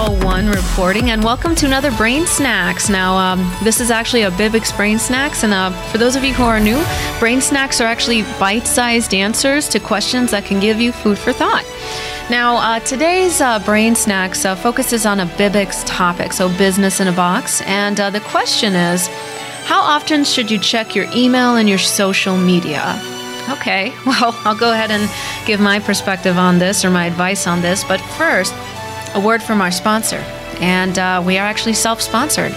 recording, and welcome to another BrainSnax. Now, um, this is actually a BIBX Brain Snacks, and uh, for those of you who are new, BrainSnax are actually bite sized answers to questions that can give you food for thought. Now, uh, today's uh, BrainSnax uh, focuses on a BIBX topic, so business in a box, and uh, the question is how often should you check your email and your social media? Okay, well, I'll go ahead and give my perspective on this or my advice on this, but first, a word from our sponsor. And uh, we are actually self sponsored.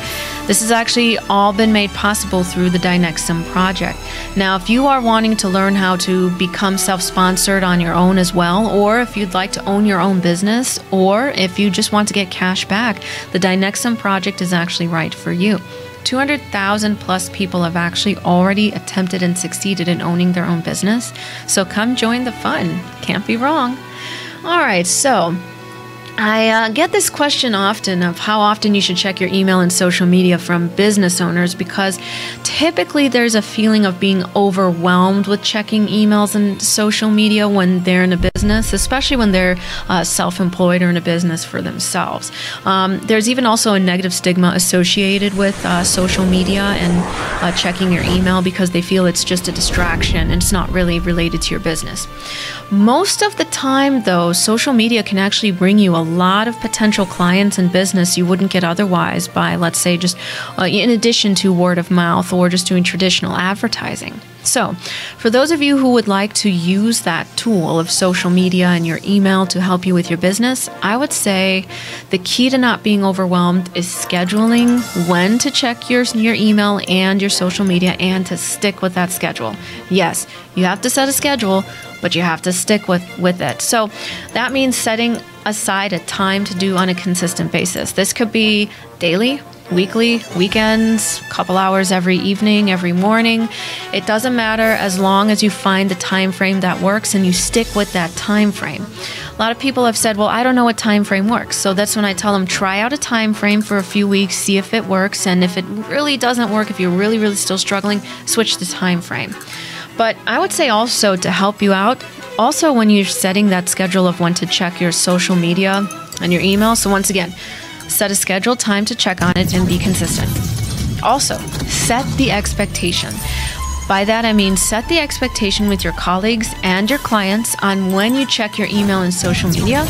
This has actually all been made possible through the Dynexum project. Now, if you are wanting to learn how to become self sponsored on your own as well, or if you'd like to own your own business, or if you just want to get cash back, the Dynexum project is actually right for you. 200,000 plus people have actually already attempted and succeeded in owning their own business. So come join the fun. Can't be wrong. All right, so I uh, get this question often of how often you should check your email and social media from business owners because typically there's a feeling of being overwhelmed with checking emails and social media when they're in a business, especially when they're uh, self employed or in a business for themselves. Um, there's even also a negative stigma associated with uh, social media and uh, checking your email because they feel it's just a distraction and it's not really related to your business. Most of the time, though, social media can actually bring you a lot of potential clients and business you wouldn't get otherwise by, let's say, just uh, in addition to word of mouth or just doing traditional advertising. So, for those of you who would like to use that tool of social media and your email to help you with your business, I would say the key to not being overwhelmed is scheduling when to check your, your email and your social media and to stick with that schedule. Yes, you have to set a schedule, but you have to stick with, with it. So, that means setting aside a time to do on a consistent basis. This could be daily, weekly, weekends, couple hours every evening, every morning. It doesn't matter as long as you find the time frame that works and you stick with that time frame. A lot of people have said, "Well, I don't know what time frame works." So that's when I tell them try out a time frame for a few weeks, see if it works, and if it really doesn't work, if you're really really still struggling, switch the time frame. But I would say also to help you out, also when you're setting that schedule of when to check your social media and your email. So once again, Set a scheduled time to check on it and be consistent. Also, set the expectation. By that, I mean set the expectation with your colleagues and your clients on when you check your email and social media.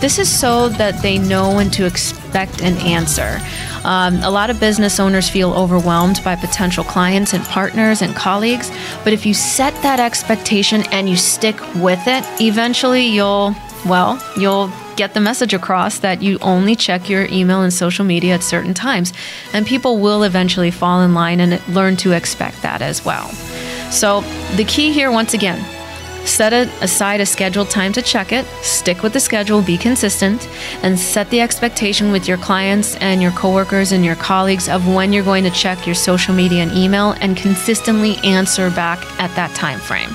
This is so that they know when to expect an answer. Um, a lot of business owners feel overwhelmed by potential clients and partners and colleagues, but if you set that expectation and you stick with it, eventually you'll, well, you'll get the message across that you only check your email and social media at certain times. And people will eventually fall in line and learn to expect that as well. So, the key here, once again, set aside a scheduled time to check it, stick with the schedule, be consistent, and set the expectation with your clients and your coworkers and your colleagues of when you're going to check your social media and email and consistently answer back at that time frame.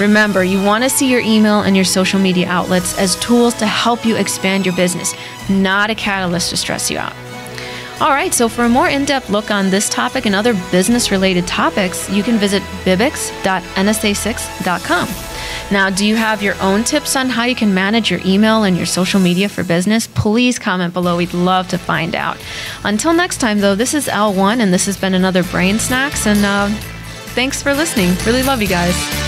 Remember, you want to see your email and your social media outlets as tools to help you expand your business, not a catalyst to stress you out. All right, so for a more in depth look on this topic and other business related topics, you can visit bibix.nsa6.com. Now, do you have your own tips on how you can manage your email and your social media for business? Please comment below. We'd love to find out. Until next time, though, this is L1, and this has been another BrainSnax. And uh, thanks for listening. Really love you guys.